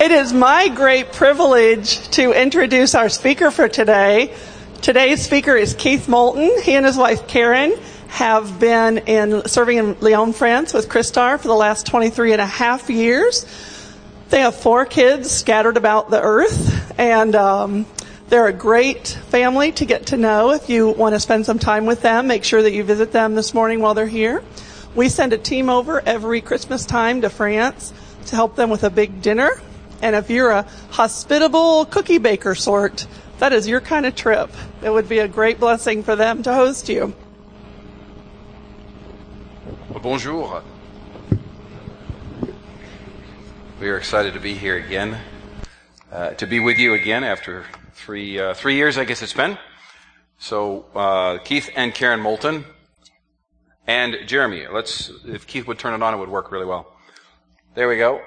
It is my great privilege to introduce our speaker for today. Today's speaker is Keith Moulton. He and his wife Karen have been in serving in Lyon, France with Christar for the last 23 and a half years. They have four kids scattered about the earth and um, they're a great family to get to know. If you want to spend some time with them, make sure that you visit them this morning while they're here. We send a team over every Christmas time to France to help them with a big dinner and if you're a hospitable cookie baker sort, that is your kind of trip. It would be a great blessing for them to host you. Bonjour. We are excited to be here again, uh, to be with you again after three uh, three years, I guess it's been. So uh, Keith and Karen Moulton and Jeremy. Let's if Keith would turn it on, it would work really well. There we go.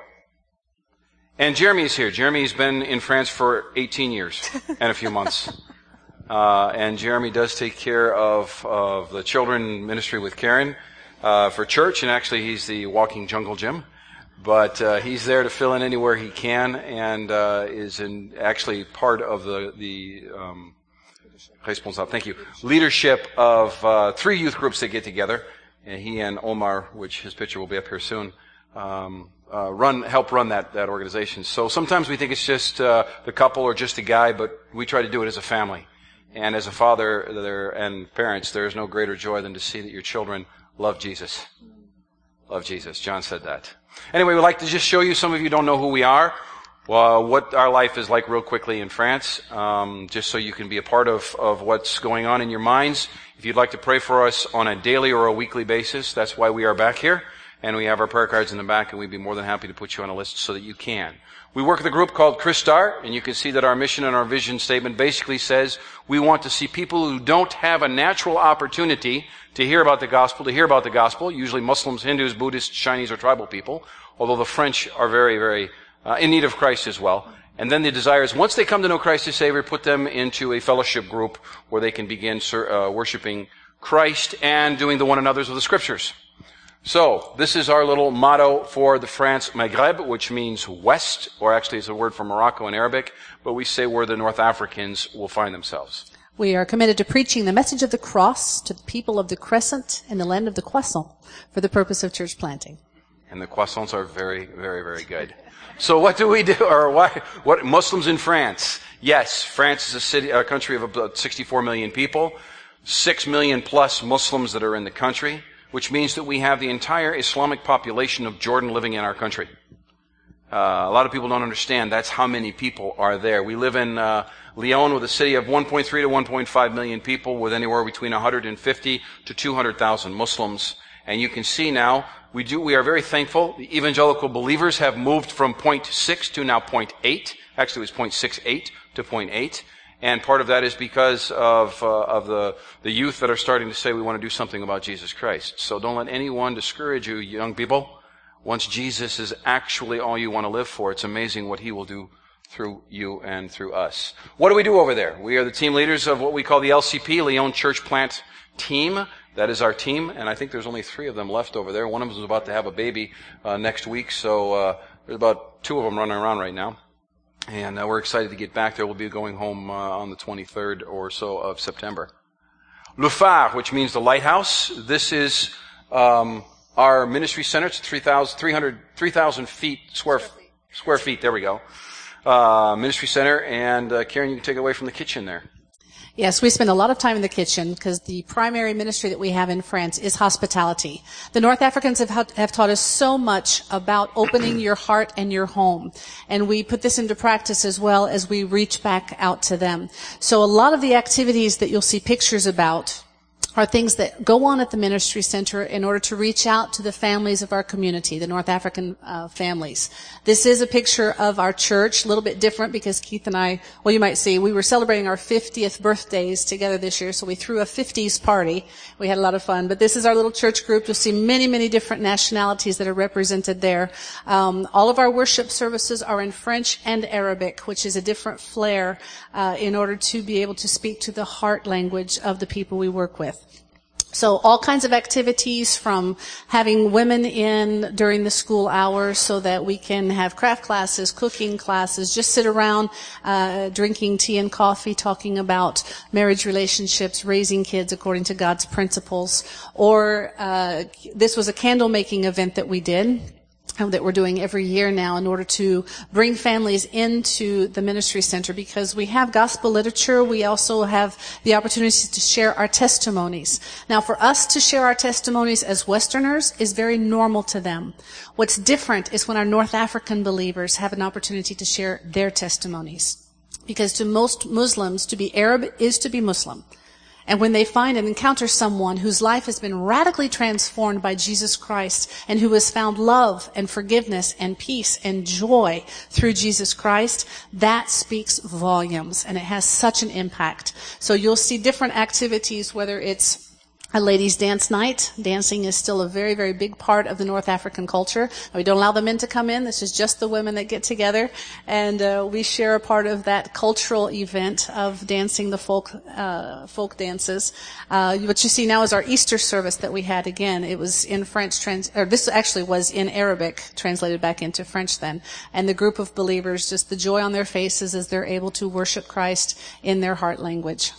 And Jeremy's here. Jeremy's been in France for 18 years and a few months. Uh, and Jeremy does take care of, of the children ministry with Karen uh, for church, and actually he's the walking jungle gym. But uh, he's there to fill in anywhere he can, and uh, is in actually part of the the um, thank you leadership of uh, three youth groups that get together. And he and Omar, which his picture will be up here soon, um, uh, run help run that that organization. So sometimes we think it's just uh, the couple or just a guy, but we try to do it as a family. And as a father there and parents, there is no greater joy than to see that your children love Jesus. Love Jesus. John said that. Anyway, we'd like to just show you. Some of you don't know who we are. Well, what our life is like real quickly in France, um, just so you can be a part of, of what's going on in your minds. If you'd like to pray for us on a daily or a weekly basis, that's why we are back here and we have our prayer cards in the back, and we'd be more than happy to put you on a list so that you can. We work with a group called Christar, and you can see that our mission and our vision statement basically says we want to see people who don't have a natural opportunity to hear about the gospel, to hear about the gospel, usually Muslims, Hindus, Buddhists, Chinese, or tribal people, although the French are very, very uh, in need of Christ as well. And then the desire is once they come to know Christ as Savior, put them into a fellowship group where they can begin uh, worshiping Christ and doing the one another's of the scriptures. So, this is our little motto for the France Maghreb, which means west, or actually it's a word for Morocco in Arabic, but we say where the North Africans will find themselves. We are committed to preaching the message of the cross to the people of the crescent and the land of the croissant for the purpose of church planting. And the croissants are very, very, very good. So what do we do, or why, what, Muslims in France? Yes, France is a city, a country of about 64 million people, 6 million plus Muslims that are in the country which means that we have the entire Islamic population of Jordan living in our country. Uh, a lot of people don't understand that's how many people are there. We live in uh, Lyon with a city of 1.3 to 1.5 million people with anywhere between 150 to 200,000 Muslims. And you can see now, we do, we are very thankful. The evangelical believers have moved from 0.6 to now 0.8. Actually, it was 0.68 to 0.8. And part of that is because of, uh, of the, the youth that are starting to say we want to do something about Jesus Christ. So don't let anyone discourage you, young people. Once Jesus is actually all you want to live for, it's amazing what he will do through you and through us. What do we do over there? We are the team leaders of what we call the LCP, Lyon Church Plant Team. That is our team, and I think there's only three of them left over there. One of them is about to have a baby uh, next week, so uh, there's about two of them running around right now. And uh, we're excited to get back there. We'll be going home uh, on the 23rd or so of September. Le Phare, which means the lighthouse. This is um, our ministry center. It's 3,000 3, feet square square feet. There we go. Uh, ministry center. And uh, Karen, you can take it away from the kitchen there. Yes, we spend a lot of time in the kitchen because the primary ministry that we have in France is hospitality. The North Africans have, have taught us so much about opening your heart and your home. And we put this into practice as well as we reach back out to them. So a lot of the activities that you'll see pictures about are things that go on at the ministry center in order to reach out to the families of our community, the North African uh, families. This is a picture of our church, a little bit different because Keith and I, well, you might see, we were celebrating our 50th birthdays together this year, so we threw a 50s party. We had a lot of fun. But this is our little church group. You'll see many, many different nationalities that are represented there. Um, all of our worship services are in French and Arabic, which is a different flair uh, in order to be able to speak to the heart language of the people we work with. So all kinds of activities from having women in during the school hours so that we can have craft classes, cooking classes, just sit around uh, drinking tea and coffee, talking about marriage relationships, raising kids according to God's principles. Or uh, this was a candle making event that we did Um, that we're doing every year now in order to bring families into the ministry center because we have gospel literature. We also have the opportunity to share our testimonies. Now for us to share our testimonies as Westerners is very normal to them. What's different is when our North African believers have an opportunity to share their testimonies. Because to most Muslims, to be Arab is to be Muslim. And when they find and encounter someone whose life has been radically transformed by Jesus Christ and who has found love and forgiveness and peace and joy through Jesus Christ, that speaks volumes and it has such an impact. So you'll see different activities, whether it's a ladies' dance night. Dancing is still a very, very big part of the North African culture. We don't allow the men to come in. This is just the women that get together, and uh, we share a part of that cultural event of dancing the folk uh, folk dances. Uh, what you see now is our Easter service that we had. Again, it was in French, trans- or this actually was in Arabic, translated back into French then. And the group of believers, just the joy on their faces as they're able to worship Christ in their heart language.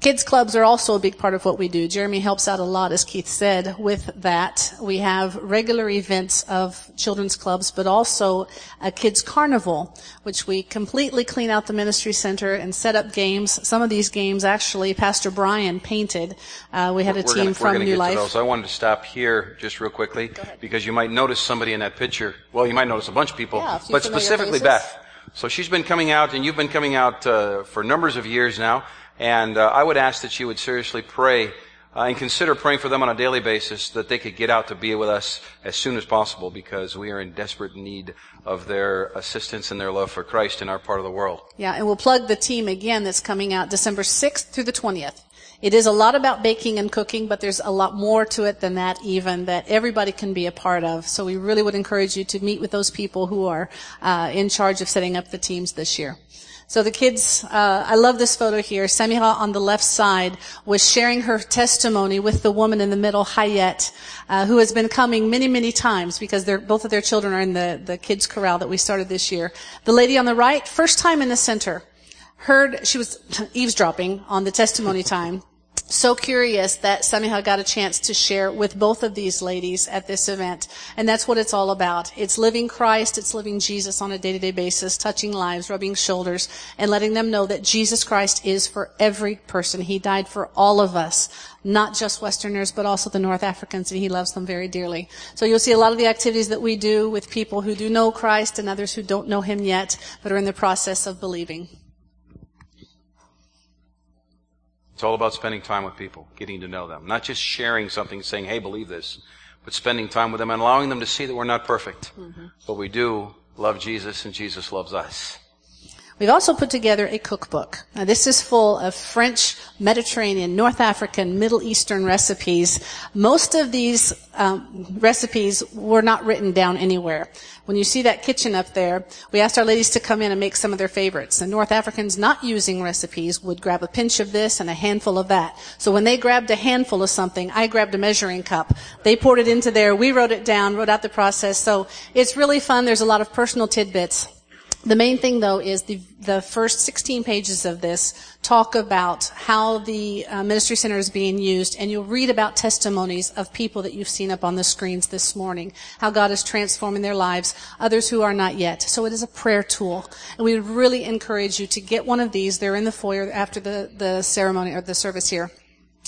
Kids clubs are also a big part of what we do. Jeremy helps out a lot, as Keith said, with that. We have regular events of children's clubs, but also a kids carnival, which we completely clean out the ministry center and set up games. Some of these games, actually, Pastor Brian painted. Uh, we had a we're team gonna, from we're New get Life. To those. I wanted to stop here just real quickly because you might notice somebody in that picture. Well, you might notice a bunch of people, Yeah, but specifically faces. Beth. So she's been coming out, and you've been coming out uh, for numbers of years now. And uh, I would ask that you would seriously pray uh, and consider praying for them on a daily basis that they could get out to be with us as soon as possible because we are in desperate need of their assistance and their love for Christ in our part of the world. Yeah, and we'll plug the team again that's coming out December 6th through the 20th. It is a lot about baking and cooking, but there's a lot more to it than that even that everybody can be a part of. So we really would encourage you to meet with those people who are uh, in charge of setting up the teams this year. So the kids, uh, I love this photo here. Samira on the left side was sharing her testimony with the woman in the middle, Hayet, uh, who has been coming many, many times because both of their children are in the, the kids corral that we started this year. The lady on the right, first time in the center, heard, she was eavesdropping on the testimony time. So curious that Samiha got a chance to share with both of these ladies at this event. And that's what it's all about. It's living Christ, it's living Jesus on a day-to-day basis, touching lives, rubbing shoulders, and letting them know that Jesus Christ is for every person. He died for all of us, not just Westerners, but also the North Africans, and He loves them very dearly. So you'll see a lot of the activities that we do with people who do know Christ and others who don't know Him yet, but are in the process of believing. It's all about spending time with people, getting to know them. Not just sharing something, saying, hey, believe this, but spending time with them and allowing them to see that we're not perfect. Mm-hmm. But we do love Jesus and Jesus loves us. We've also put together a cookbook. Now, this is full of French, Mediterranean, North African, Middle Eastern recipes. Most of these um, recipes were not written down anywhere. When you see that kitchen up there, we asked our ladies to come in and make some of their favorites. The North Africans not using recipes would grab a pinch of this and a handful of that. So when they grabbed a handful of something, I grabbed a measuring cup. They poured it into there. We wrote it down, wrote out the process. So it's really fun. There's a lot of personal tidbits. The main thing though is the, the first 16 pages of this talk about how the uh, ministry center is being used and you'll read about testimonies of people that you've seen up on the screens this morning, how God is transforming their lives, others who are not yet. So it is a prayer tool. And we would really encourage you to get one of these. They're in the foyer after the, the ceremony or the service here.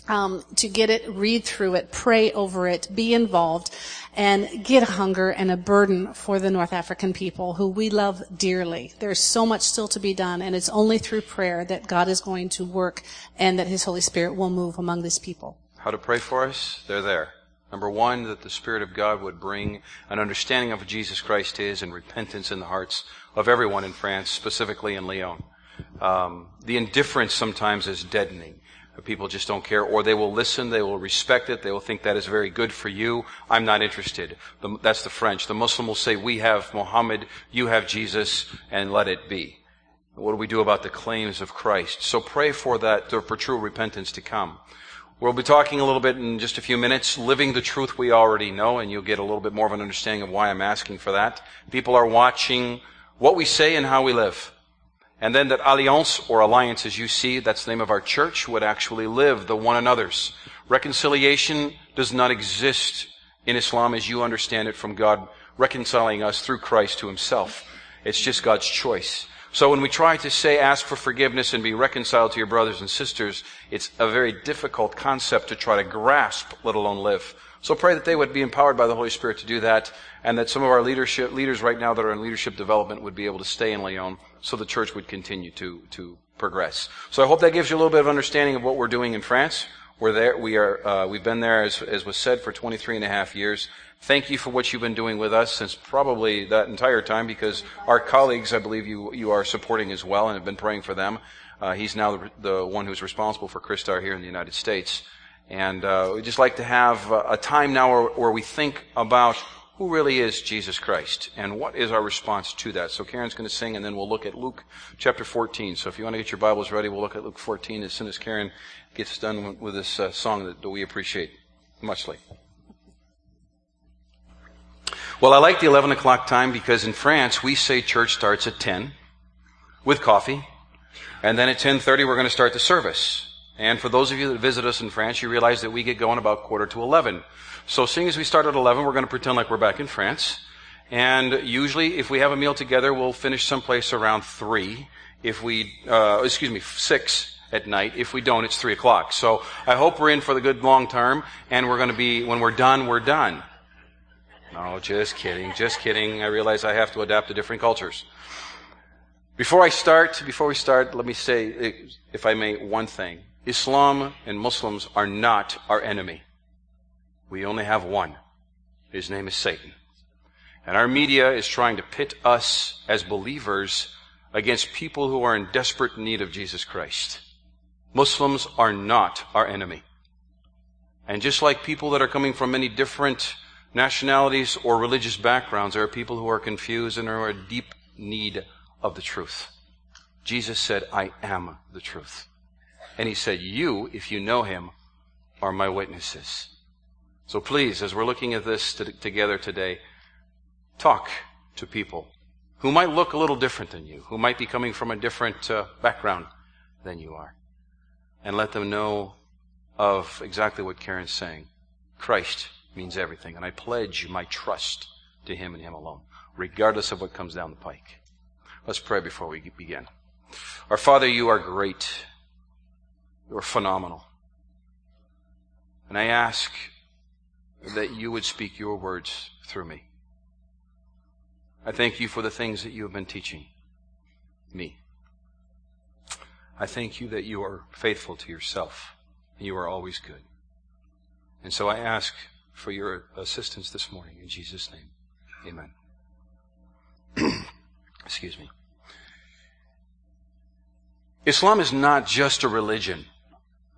Um, to get it, read through it, pray over it, be involved, and get a hunger and a burden for the North African people who we love dearly. There's so much still to be done, and it's only through prayer that God is going to work and that His Holy Spirit will move among these people. How to pray for us? They're there. Number one, that the Spirit of God would bring an understanding of who Jesus Christ is and repentance in the hearts of everyone in France, specifically in Lyon. Um, the indifference sometimes is deadening. People just don't care, or they will listen, they will respect it, they will think that is very good for you. I'm not interested. The, that's the French. The Muslim will say, we have Muhammad, you have Jesus, and let it be. What do we do about the claims of Christ? So pray for that, for true repentance to come. We'll be talking a little bit in just a few minutes, living the truth we already know, and you'll get a little bit more of an understanding of why I'm asking for that. People are watching what we say and how we live. And then that alliance or alliance, as you see, that's the name of our church, would actually live the one another's. Reconciliation does not exist in Islam as you understand it from God reconciling us through Christ to himself. It's just God's choice. So when we try to say, ask for forgiveness and be reconciled to your brothers and sisters, it's a very difficult concept to try to grasp, let alone live. So pray that they would be empowered by the Holy Spirit to do that, and that some of our leadership, leaders right now that are in leadership development would be able to stay in Lyon, so the church would continue to, to progress. So I hope that gives you a little bit of understanding of what we're doing in France. We're there, we are, uh, we've been there, as, as was said, for 23 and a half years. Thank you for what you've been doing with us since probably that entire time because our colleagues, I believe you, you are supporting as well and have been praying for them. Uh, he's now the, the, one who's responsible for Christar here in the United States. And uh, we'd just like to have a, a time now where, where we think about who really is Jesus Christ and what is our response to that. So Karen's going to sing and then we'll look at Luke chapter 14. So if you want to get your Bibles ready, we'll look at Luke 14 as soon as Karen gets done with this uh, song that, that we appreciate muchly. Well, I like the 11 o'clock time because in France we say church starts at 10 with coffee, and then at 10:30 we're going to start the service. And for those of you that visit us in France, you realize that we get going about quarter to 11. So seeing as we start at 11, we're going to pretend like we're back in France. And usually, if we have a meal together, we'll finish someplace around 3. If we, uh, excuse me, 6 at night. If we don't, it's 3 o'clock. So I hope we're in for the good long term, and we're going to be, when we're done, we're done. No, just kidding, just kidding. I realize I have to adapt to different cultures. Before I start, before we start, let me say, if I may, one thing. Islam and Muslims are not our enemy. We only have one. His name is Satan. And our media is trying to pit us as believers against people who are in desperate need of Jesus Christ. Muslims are not our enemy. And just like people that are coming from many different nationalities or religious backgrounds, there are people who are confused and are in deep need of the truth. Jesus said, I am the truth. And he said, You, if you know him, are my witnesses. So please, as we're looking at this to, together today, talk to people who might look a little different than you, who might be coming from a different uh, background than you are, and let them know of exactly what Karen's saying. Christ means everything. And I pledge my trust to Him and Him alone, regardless of what comes down the pike. Let's pray before we begin. Our Father, you are great. You are phenomenal. And I ask that you would speak your words through me. I thank you for the things that you have been teaching me. I thank you that you are faithful to yourself and you are always good. And so I ask for your assistance this morning. In Jesus' name, amen. Excuse me. Islam is not just a religion.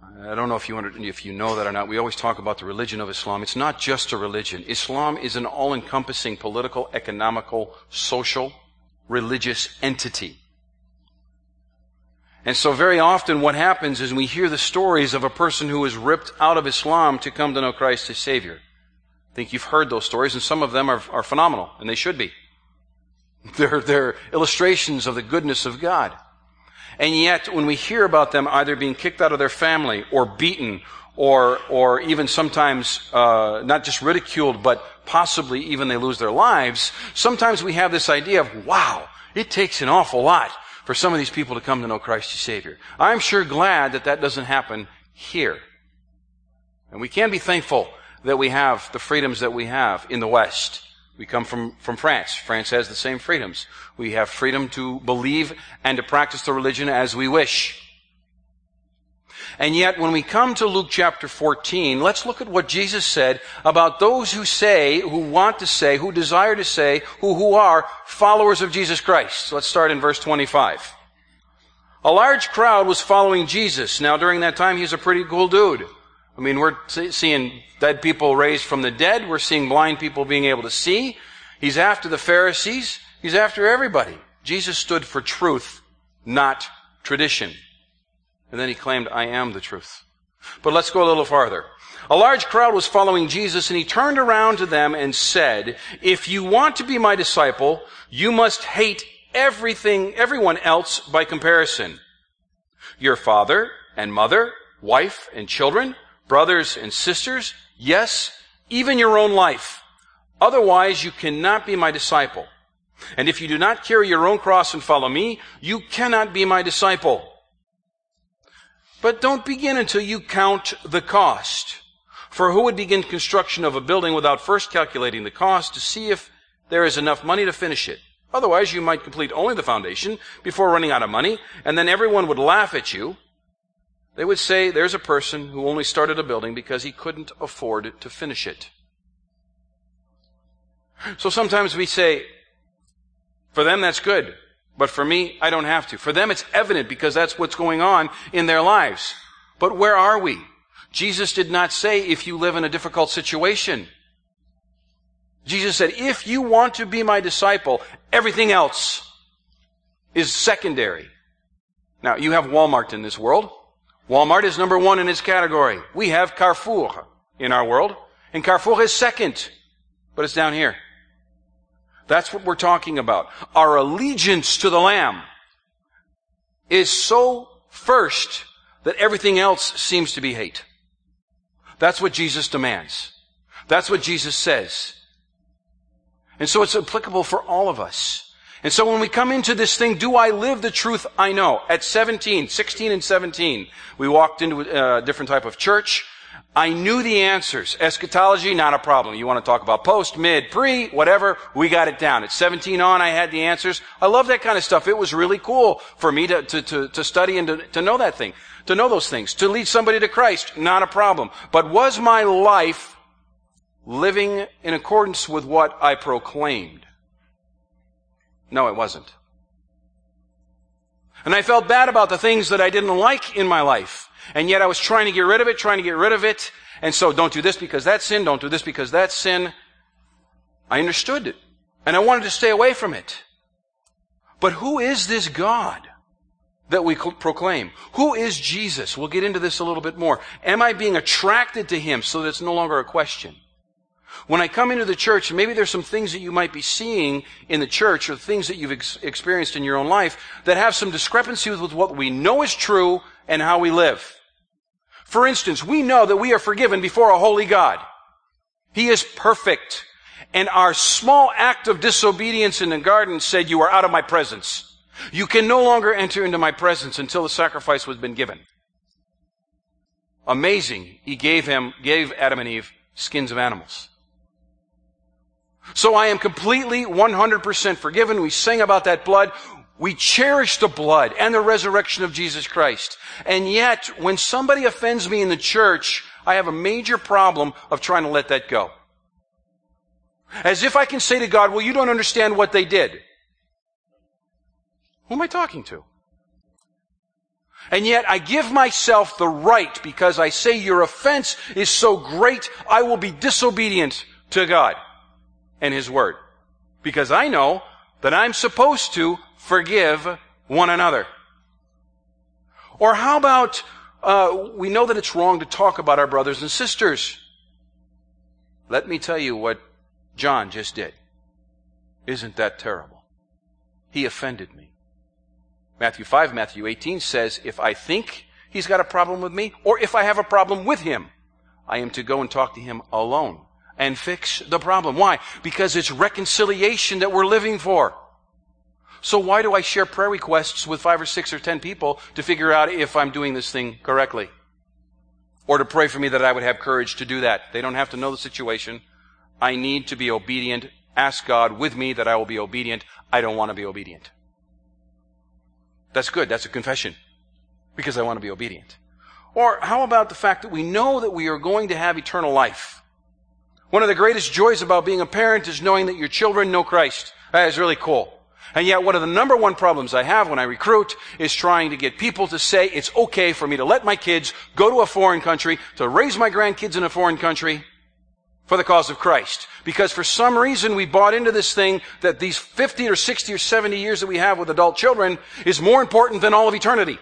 I don't know if you, if you know that or not. We always talk about the religion of Islam. It's not just a religion. Islam is an all-encompassing political, economical, social, religious entity. And so very often what happens is we hear the stories of a person who is ripped out of Islam to come to know Christ as Savior. I think you've heard those stories, and some of them are, are phenomenal, and they should be. They're, they're illustrations of the goodness of God. And yet, when we hear about them either being kicked out of their family, or beaten, or, or even sometimes uh, not just ridiculed, but possibly even they lose their lives, sometimes we have this idea of, wow, it takes an awful lot for some of these people to come to know Christ as Savior. I'm sure glad that that doesn't happen here. And we can be thankful that we have, the freedoms that we have in the West. We come from, from France. France has the same freedoms. We have freedom to believe and to practice the religion as we wish. And yet, when we come to Luke chapter 14, let's look at what Jesus said about those who say, who want to say, who desire to say, who, who are followers of Jesus Christ. Let's start in verse 25. A large crowd was following Jesus. Now, during that time, he's a pretty cool dude. I mean, we're seeing dead people raised from the dead. We're seeing blind people being able to see. He's after the Pharisees. He's after everybody. Jesus stood for truth, not tradition. And then he claimed, I am the truth. But let's go a little farther. A large crowd was following Jesus and he turned around to them and said, if you want to be my disciple, you must hate everything, everyone else by comparison. Your father and mother, wife and children, brothers and sisters, yes, even your own life. Otherwise you cannot be my disciple. And if you do not carry your own cross and follow me, you cannot be my disciple. But don't begin until you count the cost. For who would begin construction of a building without first calculating the cost to see if there is enough money to finish it? Otherwise, you might complete only the foundation before running out of money, and then everyone would laugh at you. They would say, there's a person who only started a building because he couldn't afford to finish it. So sometimes we say, for them that's good. But for me, I don't have to. For them, it's evident because that's what's going on in their lives. But where are we? Jesus did not say if you live in a difficult situation. Jesus said, if you want to be my disciple, everything else is secondary. Now, you have Walmart in this world. Walmart is number one in its category. We have Carrefour in our world, and Carrefour is second, but it's down here. That's what we're talking about. Our allegiance to the Lamb is so first that everything else seems to be hate. That's what Jesus demands. That's what Jesus says. And so it's applicable for all of us. And so when we come into this thing, do I live the truth I know? At 17, 16 and 17, we walked into a uh, different type of church. I knew the answers. Eschatology, not a problem. You want to talk about post, mid, pre, whatever, we got it down. At 17 on, I had the answers. I love that kind of stuff. It was really cool for me to, to, to, to study and to, to know that thing, to know those things, to lead somebody to Christ, not a problem. But was my life living in accordance with what I proclaimed? No, it wasn't. And I felt bad about the things that I didn't like in my life. And yet I was trying to get rid of it, trying to get rid of it. And so don't do this because that's sin, don't do this because that's sin. I understood it. And I wanted to stay away from it. But who is this God that we proclaim? Who is Jesus? We'll get into this a little bit more. Am I being attracted to Him so that it's no longer a question? When I come into the church, maybe there's some things that you might be seeing in the church or things that you've ex- experienced in your own life that have some discrepancy with what we know is true and how we live. For instance, we know that we are forgiven before a holy God. He is perfect. And our small act of disobedience in the garden said, you are out of my presence. You can no longer enter into my presence until the sacrifice was been given. Amazing. He gave him, gave Adam and Eve skins of animals. So I am completely 100% forgiven. We sing about that blood. We cherish the blood and the resurrection of Jesus Christ. And yet, when somebody offends me in the church, I have a major problem of trying to let that go. As if I can say to God, well, you don't understand what they did. Who am I talking to? And yet I give myself the right because I say your offense is so great, I will be disobedient to God and His Word. Because I know that I'm supposed to forgive one another. Or how about uh, we know that it's wrong to talk about our brothers and sisters. Let me tell you what John just did. Isn't that terrible? He offended me. Matthew 5, Matthew 18 says, if I think he's got a problem with me, or if I have a problem with him, I am to go and talk to him alone and fix the problem. Why? Because it's reconciliation that we're living for. So why do I share prayer requests with five or six or ten people to figure out if I'm doing this thing correctly? Or to pray for me that I would have courage to do that. They don't have to know the situation. I need to be obedient. Ask God with me that I will be obedient. I don't want to be obedient. That's good. That's a confession. Because I want to be obedient. Or how about the fact that we know that we are going to have eternal life? One of the greatest joys about being a parent is knowing that your children know Christ. That is really cool. And yet one of the number one problems I have when I recruit is trying to get people to say it's okay for me to let my kids go to a foreign country, to raise my grandkids in a foreign country for the cause of Christ. Because for some reason we bought into this thing that these 50 or 60 or 70 years that we have with adult children is more important than all of eternity.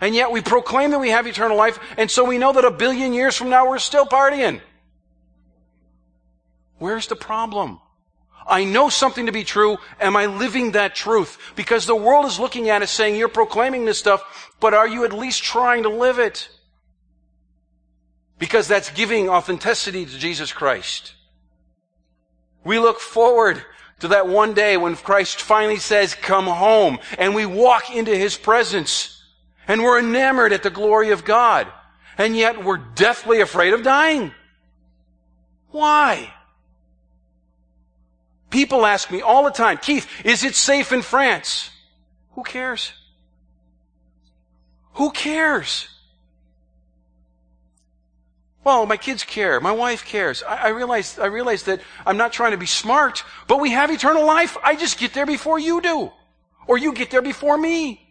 And yet we proclaim that we have eternal life, and so we know that a billion years from now we're still partying. Where's the problem? I know something to be true. Am I living that truth? Because the world is looking at us saying, you're proclaiming this stuff, but are you at least trying to live it? Because that's giving authenticity to Jesus Christ. We look forward to that one day when Christ finally says, come home, and we walk into His presence, and we're enamored at the glory of God, and yet we're deathly afraid of dying. Why? People ask me all the time, Keith, is it safe in France? Who cares? Who cares? Well, my kids care. My wife cares. I, I, realize, I realize that I'm not trying to be smart, but we have eternal life. I just get there before you do. Or you get there before me.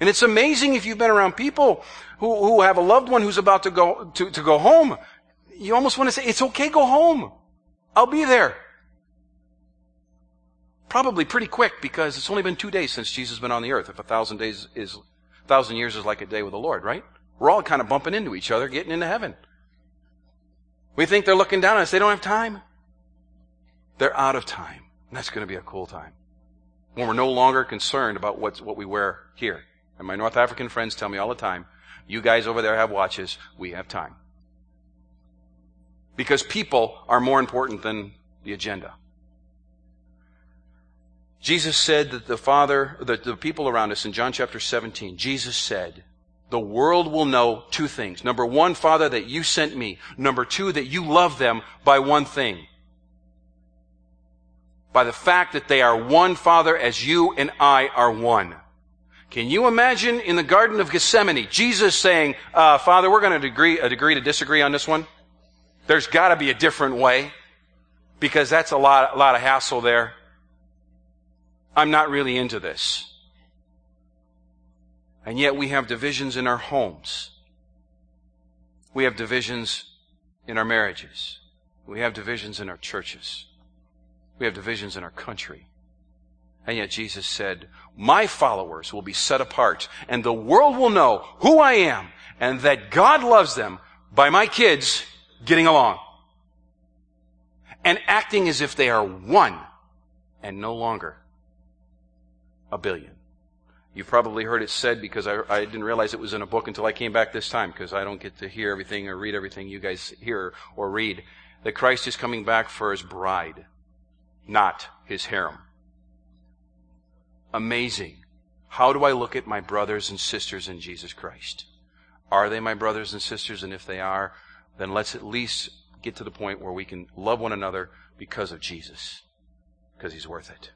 And it's amazing if you've been around people who, who have a loved one who's about to go, to, to go home. You almost want to say, it's okay, go home. I'll be there. Probably pretty quick because it's only been two days since Jesus has been on the earth. If a thousand days is, a thousand years is like a day with the Lord, right? We're all kind of bumping into each other, getting into heaven. We think they're looking down on us. They don't have time. They're out of time. And that's going to be a cool time. When we're no longer concerned about what's, what we wear here. And my North African friends tell me all the time, you guys over there have watches, we have time. Because people are more important than the agenda. Jesus said that the Father, that the people around us in John chapter 17, Jesus said, the world will know two things. Number one, Father, that you sent me. Number two, that you love them by one thing. By the fact that they are one, Father, as you and I are one. Can you imagine in the Garden of Gethsemane, Jesus saying, uh, Father, we're going to agree, agree to disagree on this one? There's got to be a different way because that's a lot, a lot of hassle there. I'm not really into this. And yet we have divisions in our homes. We have divisions in our marriages. We have divisions in our churches. We have divisions in our country. And yet Jesus said, my followers will be set apart and the world will know who I am and that God loves them by my kids getting along and acting as if they are one and no longer a billion. You've probably heard it said because I, I, didn't realize it was in a book until I came back this time because I don't get to hear everything or read everything you guys hear or read. That Christ is coming back for his bride, not his harem. Amazing. How do I look at my brothers and sisters in Jesus Christ? Are they my brothers and sisters? And if they are, then let's at least get to the point where we can love one another because of Jesus. Because he's worth it.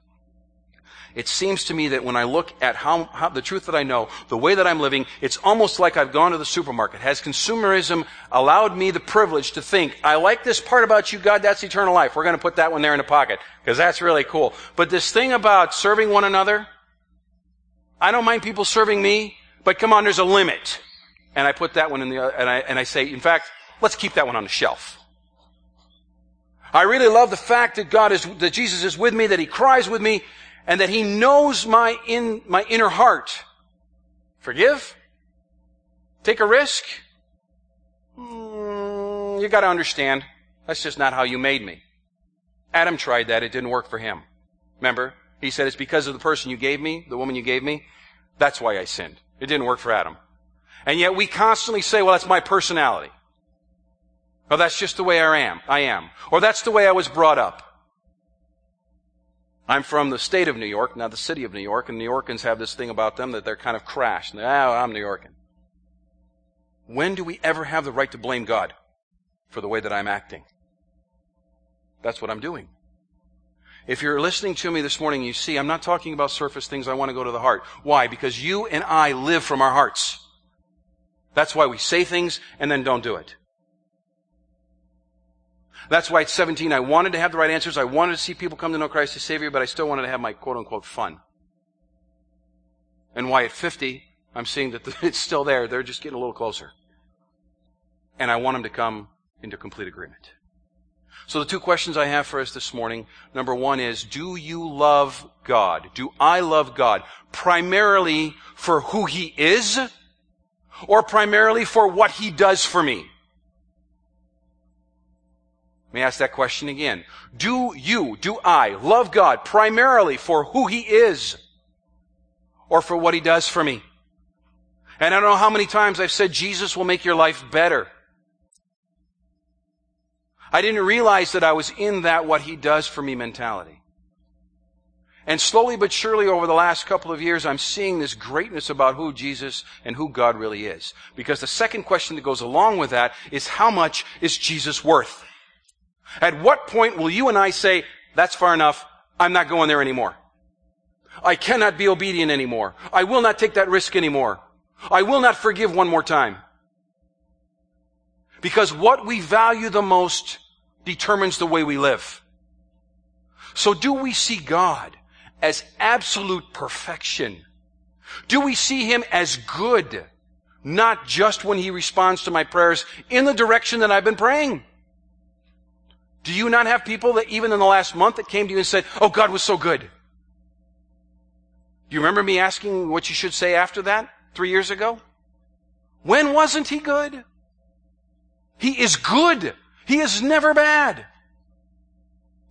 It seems to me that when I look at how, how, the truth that I know, the way that I'm living, it's almost like I've gone to the supermarket. Has consumerism allowed me the privilege to think, I like this part about you, God, that's eternal life. We're going to put that one there in the pocket because that's really cool. But this thing about serving one another, I don't mind people serving me, but come on, there's a limit. And I put that one in the, and I, and I say, in fact, let's keep that one on the shelf. I really love the fact that God is, that Jesus is with me, that He cries with me, and that He knows my in, my inner heart. Forgive? Take a risk? Mm, you gotta understand. That's just not how you made me. Adam tried that. It didn't work for him. Remember? He said, it's because of the person you gave me, the woman you gave me. That's why I sinned. It didn't work for Adam. And yet we constantly say, well, that's my personality. Or that's just the way I am. I am. Or that's the way I was brought up. I'm from the state of New York, not the city of New York, and New Yorkers have this thing about them that they're kind of crashed. Oh, ah, I'm New Yorker. When do we ever have the right to blame God for the way that I'm acting? That's what I'm doing. If you're listening to me this morning, you see, I'm not talking about surface things. I want to go to the heart. Why? Because you and I live from our hearts. That's why we say things and then don't do it. That's why at 17 I wanted to have the right answers. I wanted to see people come to know Christ as Savior, but I still wanted to have my quote unquote fun. And why at 50 I'm seeing that it's still there. They're just getting a little closer. And I want them to come into complete agreement. So the two questions I have for us this morning, number one is, do you love God? Do I love God? Primarily for who He is or primarily for what he does for me? Let me ask that question again. Do you, do I love God primarily for who he is or for what he does for me? And I don't know how many times I've said Jesus will make your life better. I didn't realize that I was in that what he does for me mentality. And slowly but surely over the last couple of years, I'm seeing this greatness about who Jesus and who God really is. Because the second question that goes along with that is how much is Jesus worth? At what point will you and I say, that's far enough, I'm not going there anymore? I cannot be obedient anymore. I will not take that risk anymore. I will not forgive one more time. Because what we value the most determines the way we live. So do we see God as absolute perfection? Do we see Him as good? Not just when He responds to my prayers in the direction that I've been praying. Do you not have people that even in the last month that came to you and said, Oh, God was so good? Do you remember me asking what you should say after that three years ago? When wasn't He good? He is good. He is never bad.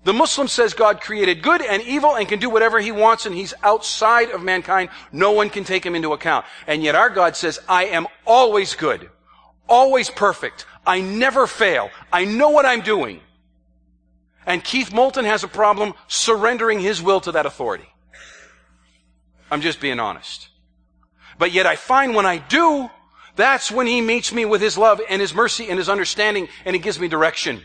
The Muslim says God created good and evil and can do whatever he wants and he's outside of mankind. No one can take him into account. And yet our God says, I am always good, always perfect. I never fail. I know what I'm doing. And Keith Moulton has a problem surrendering his will to that authority. I'm just being honest. But yet I find when I do, that's when he meets me with his love and his mercy and his understanding and he gives me direction.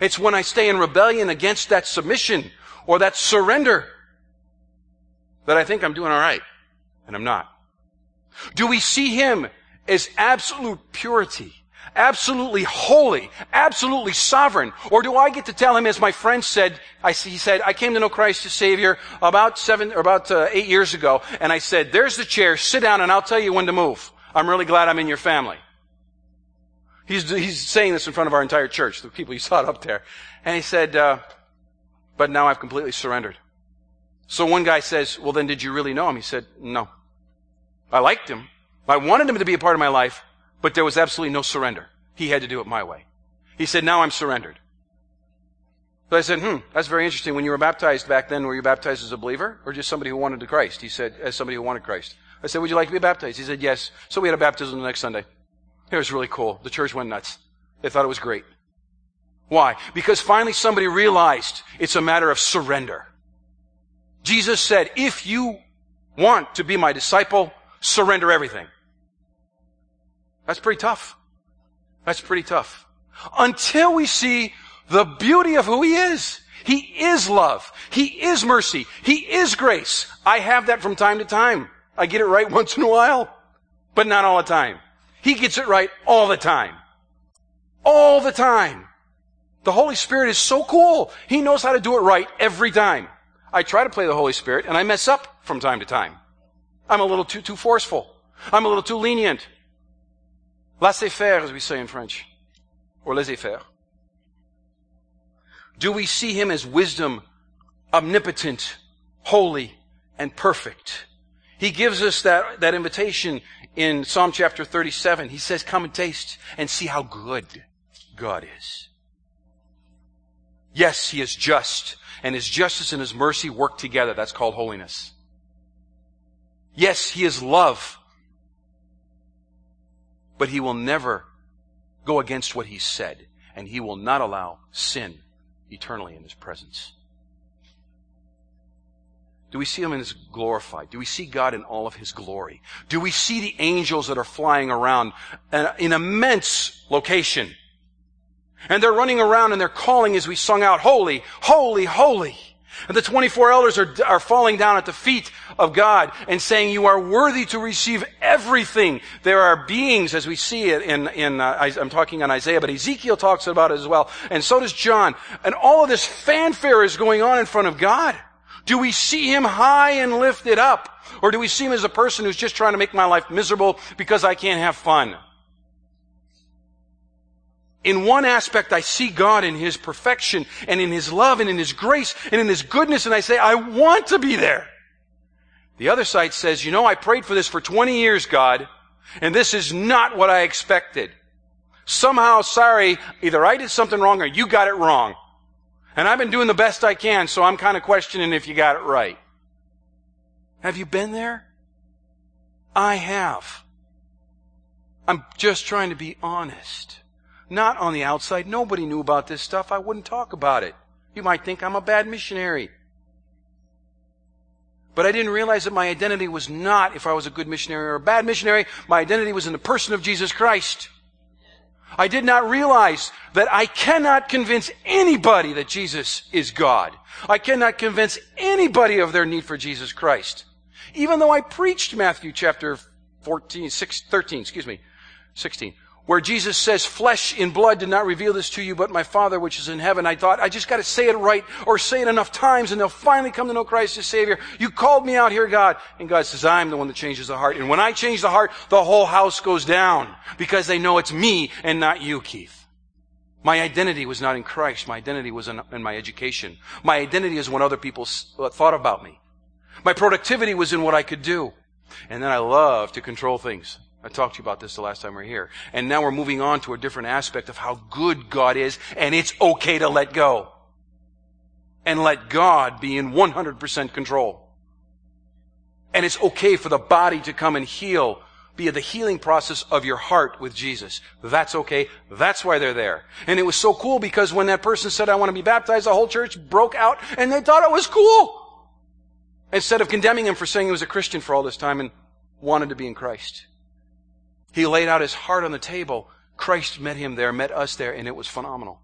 It's when I stay in rebellion against that submission or that surrender that I think I'm doing all right. And I'm not. Do we see him as absolute purity? Absolutely holy, absolutely sovereign? Or do I get to tell him, as my friend said, I, he said, I came to know Christ as Savior about seven, or about uh, eight years ago, and I said, there's the chair, sit down and I'll tell you when to move. I'm really glad I'm in your family. He's, he's saying this in front of our entire church, the people he saw up there. And he said, uh, but now I've completely surrendered. So one guy says, well then did you really know him? He said, no. I liked him. I wanted him to be a part of my life, but there was absolutely no surrender. He had to do it my way. He said, now I'm surrendered. So I said, hmm, that's very interesting. When you were baptized back then, were you baptized as a believer or just somebody who wanted to Christ? He said, as somebody who wanted Christ. I said, would you like to be baptized? He said, yes. So we had a baptism the next Sunday. It was really cool. The church went nuts. They thought it was great. Why? Because finally somebody realized it's a matter of surrender. Jesus said, if you want to be my disciple, surrender everything. That's pretty tough. That's pretty tough. Until we see the beauty of who he is. He is love. He is mercy. He is grace. I have that from time to time. I get it right once in a while, but not all the time. He gets it right all the time. All the time. The Holy Spirit is so cool. He knows how to do it right every time. I try to play the Holy Spirit and I mess up from time to time. I'm a little too, too forceful. I'm a little too lenient. Laissez-faire, as we say in French. Or laissez-faire. Do we see him as wisdom, omnipotent, holy, and perfect? He gives us that, that invitation in Psalm chapter 37. He says, come and taste and see how good God is. Yes, He is just, and His justice and His mercy work together. That's called holiness. Yes, He is love, but He will never go against what He said, and He will not allow sin eternally in His presence. Do we see him in his glorified? Do we see God in all of his glory? Do we see the angels that are flying around uh, in immense location? And they're running around and they're calling as we sung out, holy, holy, holy. And the 24 elders are, are falling down at the feet of God and saying, you are worthy to receive everything. There are beings, as we see it in, in uh, I'm talking on Isaiah, but Ezekiel talks about it as well. And so does John. And all of this fanfare is going on in front of God. Do we see him high and lifted up? Or do we see him as a person who's just trying to make my life miserable because I can't have fun? In one aspect, I see God in His perfection and in His love and in His grace and in His goodness, and I say, I want to be there. The other side says, you know, I prayed for this for 20 years, God, And this is not what I expected. Somehow, sorry, either I did something wrong or you got it wrong. And I've been doing the best I can, so I'm kind of questioning if you got it right. Have you been there? I have. I'm just trying to be honest. Not on the outside. Nobody knew about this stuff. I wouldn't talk about it. You might think I'm a bad missionary. But I didn't realize that my identity was not if I was a good missionary or a bad missionary. My identity was in the person of Jesus Christ. I did not realize that I cannot convince anybody that Jesus is God. I cannot convince anybody of their need for Jesus Christ. Even though I preached Matthew chapter 14, 6, 13, excuse me, 16, where Jesus says, flesh and blood did not reveal this to you, but my Father which is in heaven. I thought, I just gotta say it right or say it enough times and they'll finally come to know Christ as Savior. You called me out here, God. And God says, I'm the one that changes the heart. And when I change the heart, the whole house goes down because they know it's me and not you, Keith. My identity was not in Christ. My identity was in, my education. My identity is what other people uh, thought about me. My productivity was in what I could do. And then I love to control things. I talked to you about this the last time we were here. And now we're moving on to a different aspect of how good God is, and it's okay to let go. And let God be in 100% control. And it's okay for the body to come and heal via the healing process of your heart with Jesus. That's okay. That's why they're there. And it was so cool because when that person said, I want to be baptized, the whole church broke out and they thought it was cool. Instead of condemning him for saying he was a Christian for all this time and wanted to be in Christ. He laid out his heart on the table. Christ met him there, met us there, and it was phenomenal.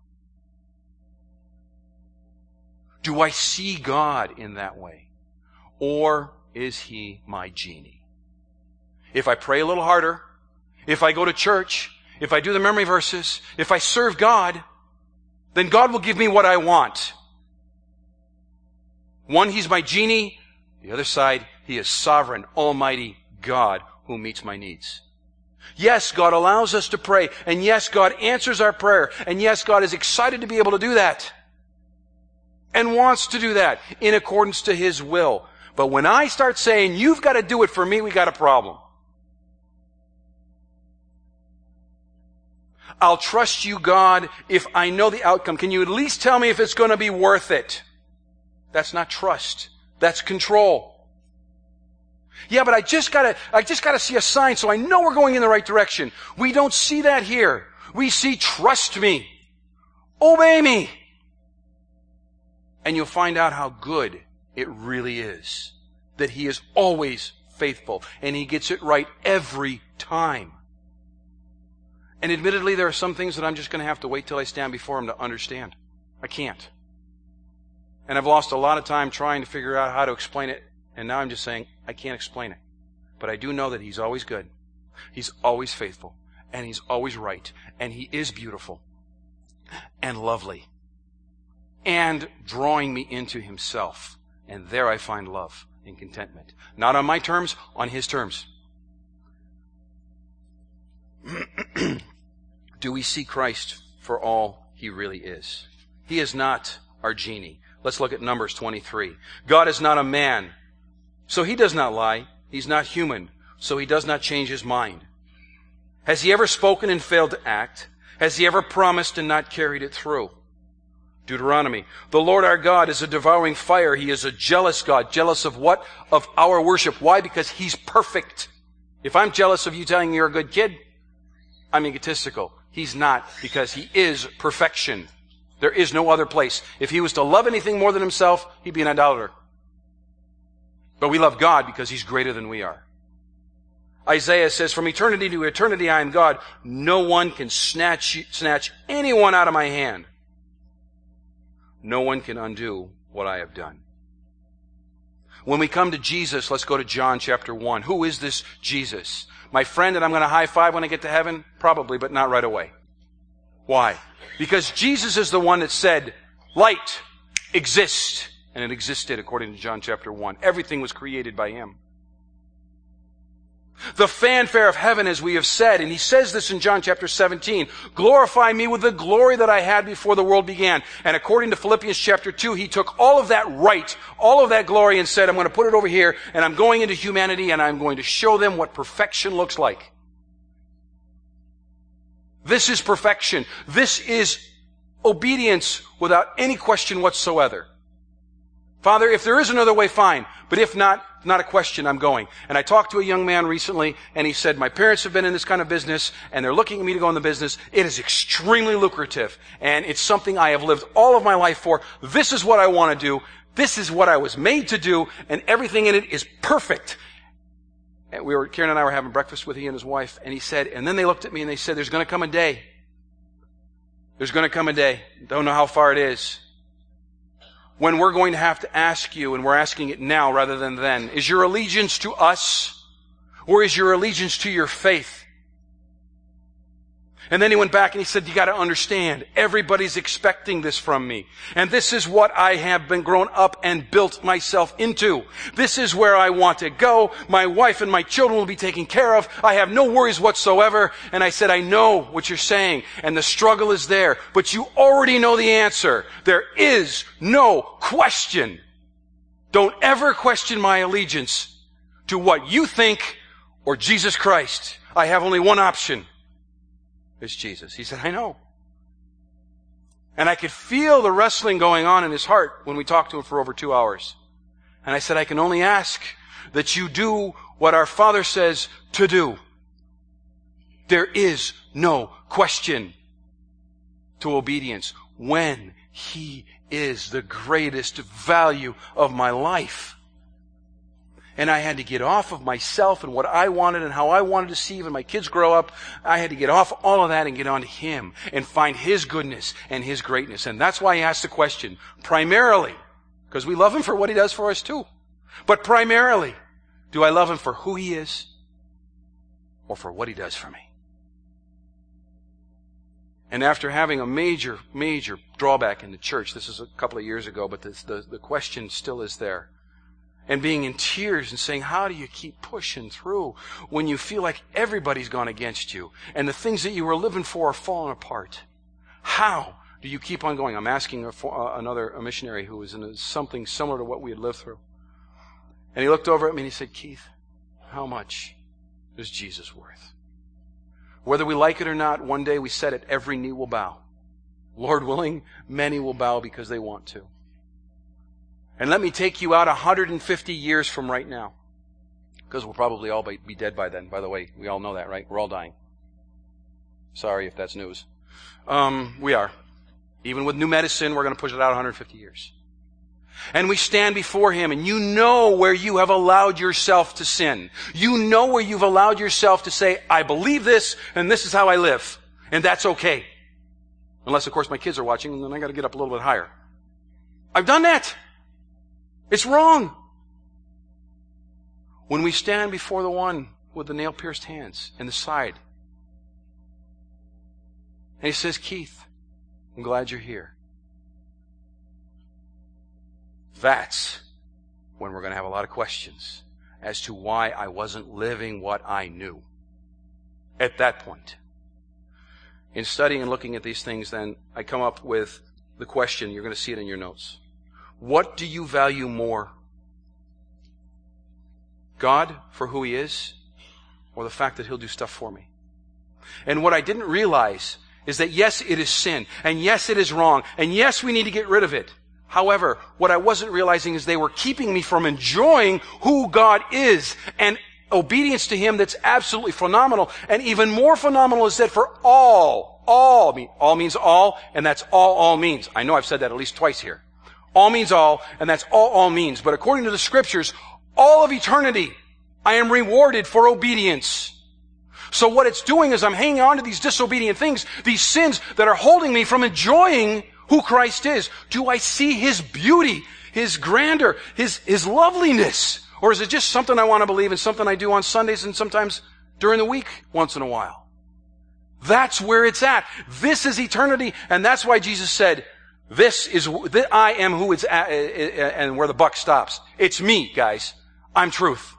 Do I see God in that way? Or is he my genie? If I pray a little harder, if I go to church, if I do the memory verses, if I serve God, then God will give me what I want. One, He's my genie. The other side, He is sovereign, almighty God who meets my needs. Yes, God allows us to pray. And yes, God answers our prayer. And yes, God is excited to be able to do that. And wants to do that in accordance to His will. But when I start saying, you've got to do it for me, we got a problem. I'll trust you, God, if I know the outcome. Can you at least tell me if it's going to be worth it? That's not trust. That's control. Yeah, but I just gotta, I just gotta see a sign so I know we're going in the right direction. We don't see that here. We see trust me. Obey me. And you'll find out how good it really is. That He is always faithful and He gets it right every time. And admittedly, there are some things that I'm just going to have to wait till I stand before Him to understand. I can't. And I've lost a lot of time trying to figure out how to explain it and now I'm just saying, I can't explain it. But I do know that He's always good. He's always faithful. And He's always right. And He is beautiful. And lovely. And drawing me into Himself. And there I find love and contentment. Not on my terms, on His terms. do we see Christ for all He really is? He is not our genie. Let's look at Numbers 23. God is not a man so he does not lie. He's not human. So he does not change his mind. Has he ever spoken and failed to act? Has he ever promised and not carried it through? Deuteronomy. The Lord our God is a devouring fire. He is a jealous God. Jealous of what? Of our worship. Why? Because he's perfect. If I'm jealous of you telling me you're a good kid, I'm egotistical. He's not because he is perfection. There is no other place. If he was to love anything more than himself, he'd be an idolater. But we love God because He's greater than we are. Isaiah says, From eternity to eternity I am God. No one can snatch, snatch anyone out of my hand. No one can undo what I have done. When we come to Jesus, let's go to John chapter 1. Who is this Jesus? My friend that I'm going to high five when I get to heaven? Probably, but not right away. Why? Because Jesus is the one that said, light exists and it existed according to John chapter 1. Everything was created by him. The fanfare of heaven, as we have said, and he says this in John chapter 17, glorify me with the glory that I had before the world began. And according to Philippians chapter 2, he took all of that right, all of that glory and said, I'm going to put it over here, and I'm going into humanity, and I'm going to show them what perfection looks like. This is perfection. This is obedience without any question whatsoever. Father, if there is another way, fine. But if not, not a question, I'm going. And I talked to a young man recently, and he said, my parents have been in this kind of business, and they're looking at me to go in the business. It is extremely lucrative, and it's something I have lived all of my life for. This is what I want to do. This is what I was made to do, and everything in it is perfect. And we were, Karen and I were having breakfast with he and his wife, and he said, and then they looked at me and they said, there's going to come a day. There's going to come a day. Don't know how far it is. When we're going to have to ask you, and we're asking it now rather than then, is your allegiance to us, or is your allegiance to your faith? And then he went back and he said, you gotta understand, everybody's expecting this from me. And this is what I have been grown up and built myself into. This is where I want to go. My wife and my children will be taken care of. I have no worries whatsoever. And I said, I know what you're saying and the struggle is there, but you already know the answer. There is no question. Don't ever question my allegiance to what you think or Jesus Christ. I have only one option is Jesus. He said, I know. And I could feel the wrestling going on in his heart when we talked to him for over two hours. And I said, I can only ask that you do what our Father says to do. There is no question to obedience when He is the greatest value of my life and I had to get off of myself and what I wanted and how I wanted to see when my kids grow up. I had to get off all of that and get on to Him and find His goodness and His greatness. And that's why I asked the question, primarily, because we love Him for what He does for us too. But primarily, do I love Him for who He is or for what He does for me? And after having a major, major drawback in the church, this is a couple of years ago, but this, the, the question still is there and being in tears and saying, how do you keep pushing through when you feel like everybody's gone against you and the things that you were living for are falling apart? How do you keep on going? I'm asking a, uh, another a missionary who was in a, something similar to what we had lived through. And he looked over at me and he said, Keith, how much is Jesus worth? Whether we like it or not, one day we said it, every knee will bow. Lord willing, many will bow because they want to. And let me take you out 150 years from right now. Because we'll probably all be dead by then, by the way. We all know that, right? We're all dying. Sorry if that's news. Um, we are. Even with new medicine, we're going to push it out 150 years. And we stand before Him and you know where you have allowed yourself to sin. You know where you've allowed yourself to say, I believe this and this is how I live. And that's okay. Unless, of course, my kids are watching and then I got to get up a little bit higher. I've done that. It's wrong. When we stand before the one with the nail pierced hands in the side, and he says, Keith, I'm glad you're here. That's when we're going to have a lot of questions as to why I wasn't living what I knew at that point. In studying and looking at these things, then, I come up with the question, you're going to see it in your notes. What do you value more? God for who He is, or the fact that He'll do stuff for me? And what I didn't realize is that yes, it is sin, and yes, it is wrong, and yes, we need to get rid of it. However, what I wasn't realizing is they were keeping me from enjoying who God is and obedience to Him that's absolutely phenomenal. And even more phenomenal is that for all, all, all means all, and that's all all means. I know I've said that at least twice here. All means all, and that's all all means. But according to the scriptures, all of eternity, I am rewarded for obedience. So what it's doing is I'm hanging on to these disobedient things, these sins that are holding me from enjoying who Christ is. Do I see His beauty, His grandeur, His, His loveliness? Or is it just something I want to believe and something I do on Sundays and sometimes during the week once in a while? That's where it's at. This is eternity, and that's why Jesus said, this is, I am who it's at, eh, eh, eh, and where the buck stops. It's me, guys. I'm truth.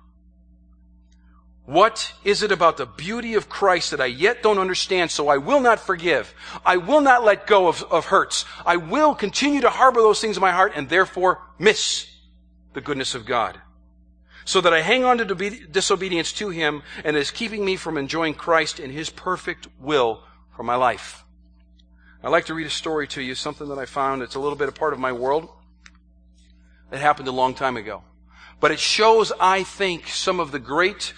What is it about the beauty of Christ that I yet don't understand, so I will not forgive? I will not let go of, of hurts. I will continue to harbor those things in my heart and therefore miss the goodness of God. So that I hang on to disobedience to Him and is keeping me from enjoying Christ in His perfect will for my life. I'd like to read a story to you, something that I found. It's a little bit a part of my world. It happened a long time ago. But it shows, I think, some of the great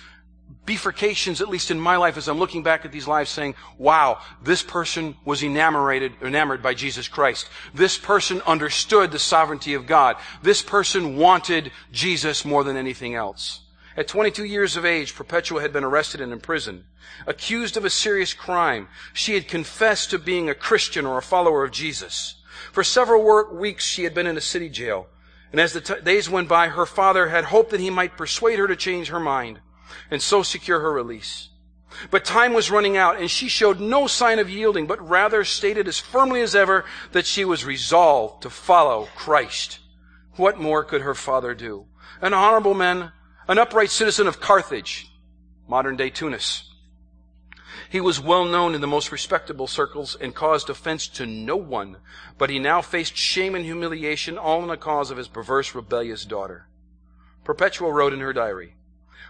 bifurcations, at least in my life, as I'm looking back at these lives saying, wow, this person was enamored, enamored by Jesus Christ. This person understood the sovereignty of God. This person wanted Jesus more than anything else. At 22 years of age, Perpetua had been arrested and imprisoned. Accused of a serious crime, she had confessed to being a Christian or a follower of Jesus. For several weeks, she had been in a city jail. And as the t- days went by, her father had hoped that he might persuade her to change her mind and so secure her release. But time was running out and she showed no sign of yielding, but rather stated as firmly as ever that she was resolved to follow Christ. What more could her father do? An honorable man, an upright citizen of Carthage, modern day Tunis. He was well known in the most respectable circles and caused offense to no one, but he now faced shame and humiliation all in the cause of his perverse, rebellious daughter. Perpetua wrote in her diary,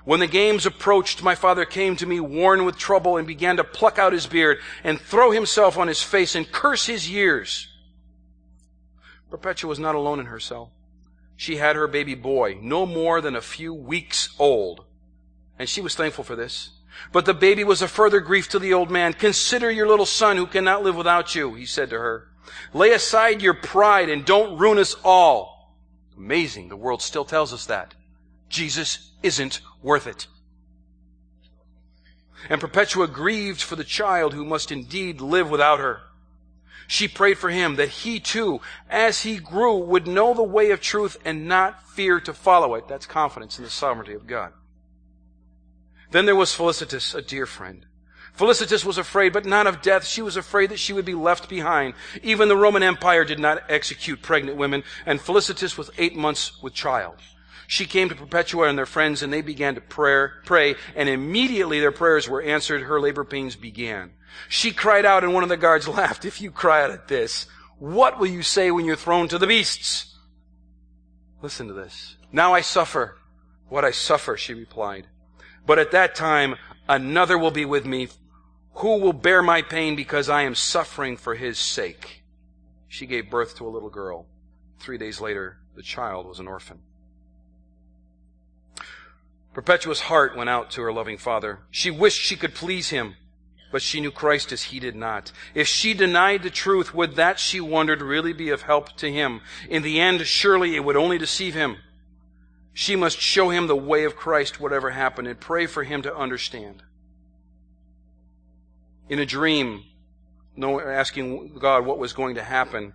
when the games approached, my father came to me worn with trouble and began to pluck out his beard and throw himself on his face and curse his years. Perpetua was not alone in her cell. She had her baby boy, no more than a few weeks old. And she was thankful for this. But the baby was a further grief to the old man. Consider your little son who cannot live without you, he said to her. Lay aside your pride and don't ruin us all. Amazing. The world still tells us that. Jesus isn't worth it. And Perpetua grieved for the child who must indeed live without her. She prayed for him that he too, as he grew, would know the way of truth and not fear to follow it. That's confidence in the sovereignty of God. Then there was Felicitas, a dear friend. Felicitas was afraid, but not of death. She was afraid that she would be left behind. Even the Roman Empire did not execute pregnant women, and Felicitas was eight months with child. She came to Perpetua and their friends and they began to pray, pray, and immediately their prayers were answered. Her labor pains began. She cried out and one of the guards laughed. If you cry out at this, what will you say when you're thrown to the beasts? Listen to this. Now I suffer what I suffer, she replied. But at that time, another will be with me who will bear my pain because I am suffering for his sake. She gave birth to a little girl. Three days later, the child was an orphan. Perpetua's heart went out to her loving father. She wished she could please him, but she knew Christ as he did not. If she denied the truth, would that, she wondered, really be of help to him? In the end, surely it would only deceive him. She must show him the way of Christ, whatever happened, and pray for him to understand. In a dream, asking God what was going to happen,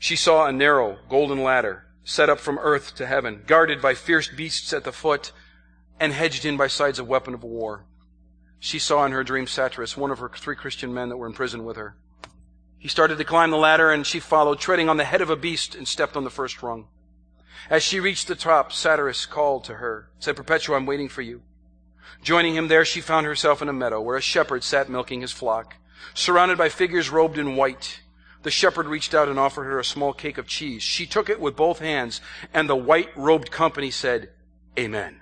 she saw a narrow golden ladder set up from earth to heaven, guarded by fierce beasts at the foot, and hedged in by sides of weapon of war. She saw in her dream Satyrus, one of her three Christian men that were in prison with her. He started to climb the ladder and she followed, treading on the head of a beast and stepped on the first rung. As she reached the top, Satyrus called to her, said, Perpetua, I'm waiting for you. Joining him there, she found herself in a meadow where a shepherd sat milking his flock, surrounded by figures robed in white. The shepherd reached out and offered her a small cake of cheese. She took it with both hands, and the white robed company said, Amen.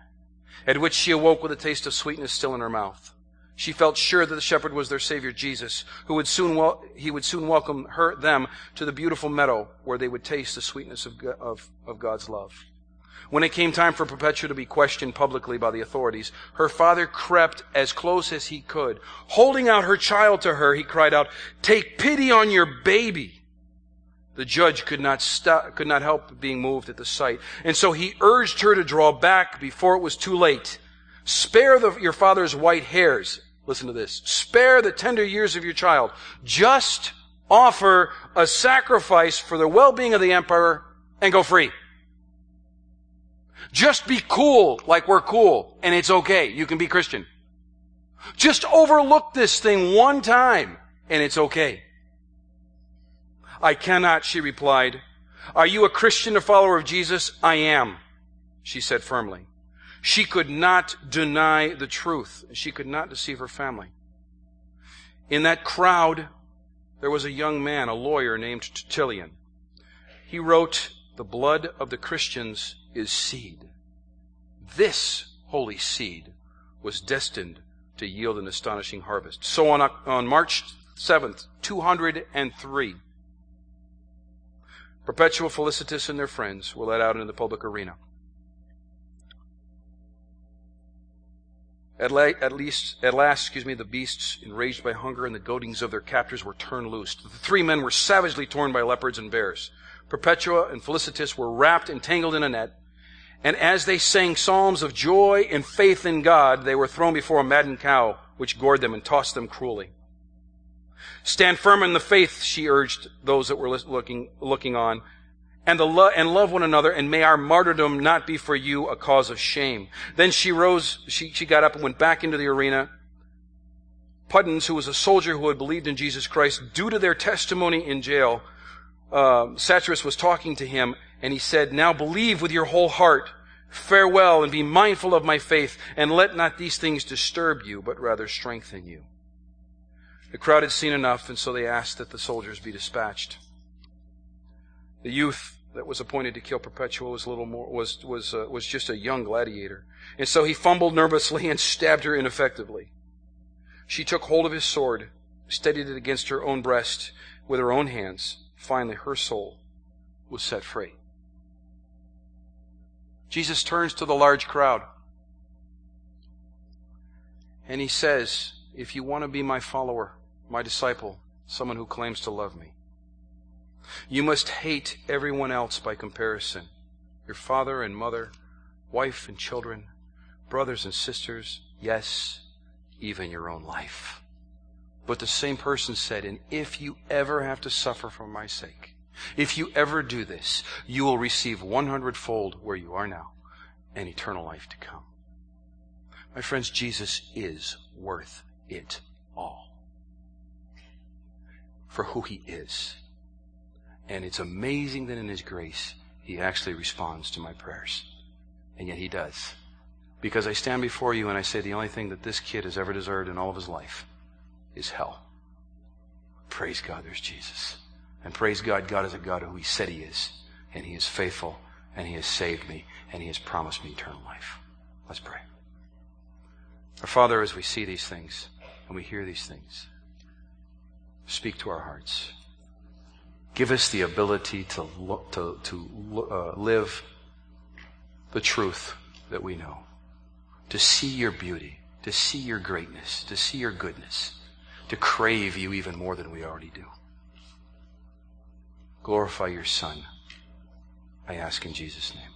At which she awoke with a taste of sweetness still in her mouth. She felt sure that the shepherd was their savior Jesus, who would soon wel- he would soon welcome her them to the beautiful meadow where they would taste the sweetness of, of, of God's love. When it came time for Perpetua to be questioned publicly by the authorities, her father crept as close as he could. Holding out her child to her, he cried out, Take pity on your baby. The judge could not stop, could not help being moved at the sight. And so he urged her to draw back before it was too late. Spare the, your father's white hairs. Listen to this. Spare the tender years of your child. Just offer a sacrifice for the well-being of the emperor and go free. Just be cool like we're cool and it's okay. You can be Christian. Just overlook this thing one time and it's okay. I cannot, she replied. Are you a Christian, a follower of Jesus? I am, she said firmly. She could not deny the truth. She could not deceive her family. In that crowd, there was a young man, a lawyer named Tertullian. He wrote, The blood of the Christians is seed. This holy seed was destined to yield an astonishing harvest. So on, on March 7th, 203, Perpetua, Felicitas, and their friends were let out into the public arena. At, la- at least, at last, excuse me, the beasts, enraged by hunger and the goadings of their captors, were turned loose. The three men were savagely torn by leopards and bears. Perpetua and Felicitas were wrapped and tangled in a net. And as they sang psalms of joy and faith in God, they were thrown before a maddened cow, which gored them and tossed them cruelly. Stand firm in the faith, she urged those that were looking, looking on and, the lo- and love one another, and may our martyrdom not be for you a cause of shame. Then she rose, she, she got up and went back into the arena. Pudens, who was a soldier who had believed in Jesus Christ, due to their testimony in jail, uh, Satyrus was talking to him, and he said, Now believe with your whole heart. Farewell, and be mindful of my faith, and let not these things disturb you, but rather strengthen you. The crowd had seen enough, and so they asked that the soldiers be dispatched. The youth that was appointed to kill Perpetua was little more was was uh, was just a young gladiator, and so he fumbled nervously and stabbed her ineffectively. She took hold of his sword, steadied it against her own breast with her own hands. Finally, her soul was set free. Jesus turns to the large crowd and he says, If you want to be my follower, my disciple, someone who claims to love me, you must hate everyone else by comparison your father and mother, wife and children, brothers and sisters, yes, even your own life. But the same person said, And if you ever have to suffer for my sake, if you ever do this, you will receive 100 fold where you are now and eternal life to come. My friends, Jesus is worth it all for who he is. And it's amazing that in His grace, He actually responds to my prayers. And yet He does. Because I stand before you and I say the only thing that this kid has ever deserved in all of his life is hell. Praise God, there's Jesus. And praise God, God is a God who He said He is. And He is faithful. And He has saved me. And He has promised me eternal life. Let's pray. Our Father, as we see these things and we hear these things, speak to our hearts. Give us the ability to, to, to uh, live the truth that we know, to see your beauty, to see your greatness, to see your goodness, to crave you even more than we already do. Glorify your Son. I ask in Jesus' name.